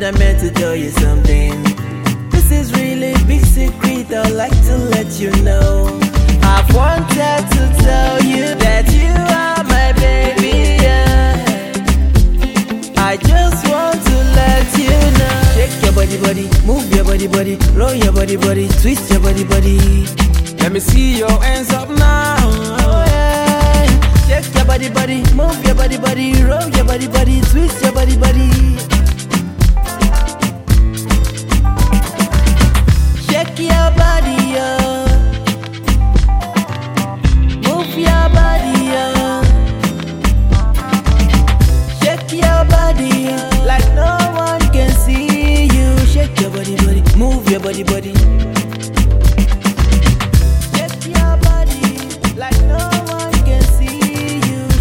God, I meant to tell you something. This is really big secret, I'd like to let you know. I've wanted to tell you that you are my baby, yeah. I just want to let you know. Shake your body, body, move your body, body, roll your body, body, twist your body, body. Let me see your hands up now. Yeah. Shake your body, body, move your body, body, roll your body, body, twist your body, body. Your body, body. Shake your body.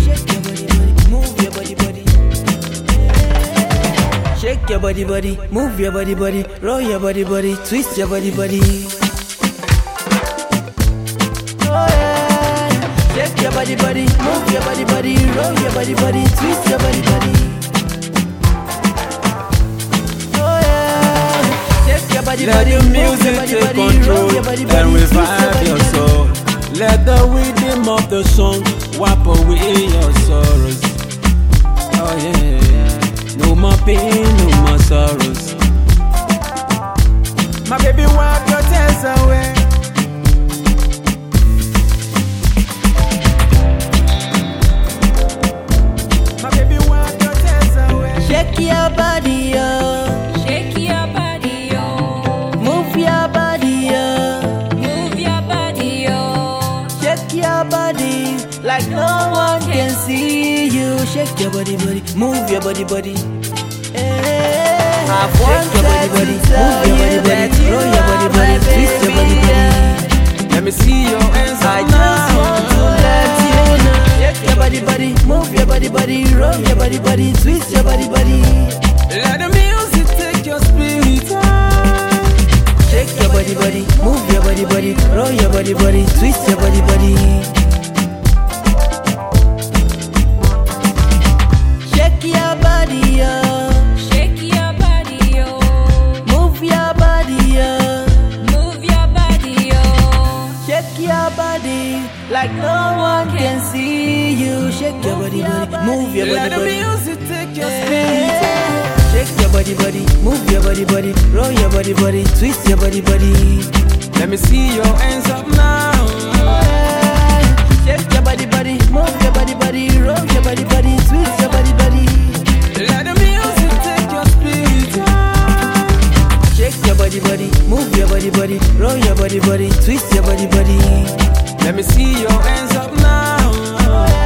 Shake your body, body, move your body, body. Shake your body, body, move your body, body, roll your body, body, twist your body, body. Oh yeah. Shake your body, body, move your body, body, roll your body, body, twist your body, body. Let the music take control and revive your soul. Let the rhythm of the song wipe away your sorrows. Oh yeah, no more pain, no more sorrows. My baby, wipe your tears away. My baby, wipe your tears away. Shake your body, your body like no one can see you. Shake your body, body. Move your body, body. Hey, I've your body, body. Move your body, body. Roll your body, body. Twist your body, body. Let me see your hands I just want to let you know. Shake your body, body. Move your body, body. Roll your body, body. Twist your body, body. Let the body, body, move your body, body, roll your body, body, twist your body, body. Shake your body, yeah. Shake your body, yo. Move your body, yeah. Move your body, yo. Shake your body like no one can see you. Shake your body, body, move your Let body, Let the music take your spirit high. Yeah. Shake your body, body, move your body, body, roll your body, body, twist your body, body. Let me see your hands up now. Shake your body, body, move your body, body, roll your body, body, twist your body, body. Let the music take your spirit. Shake your body, body, move your body, body, roll your body, body, twist your body, body. Let me see your hands up now.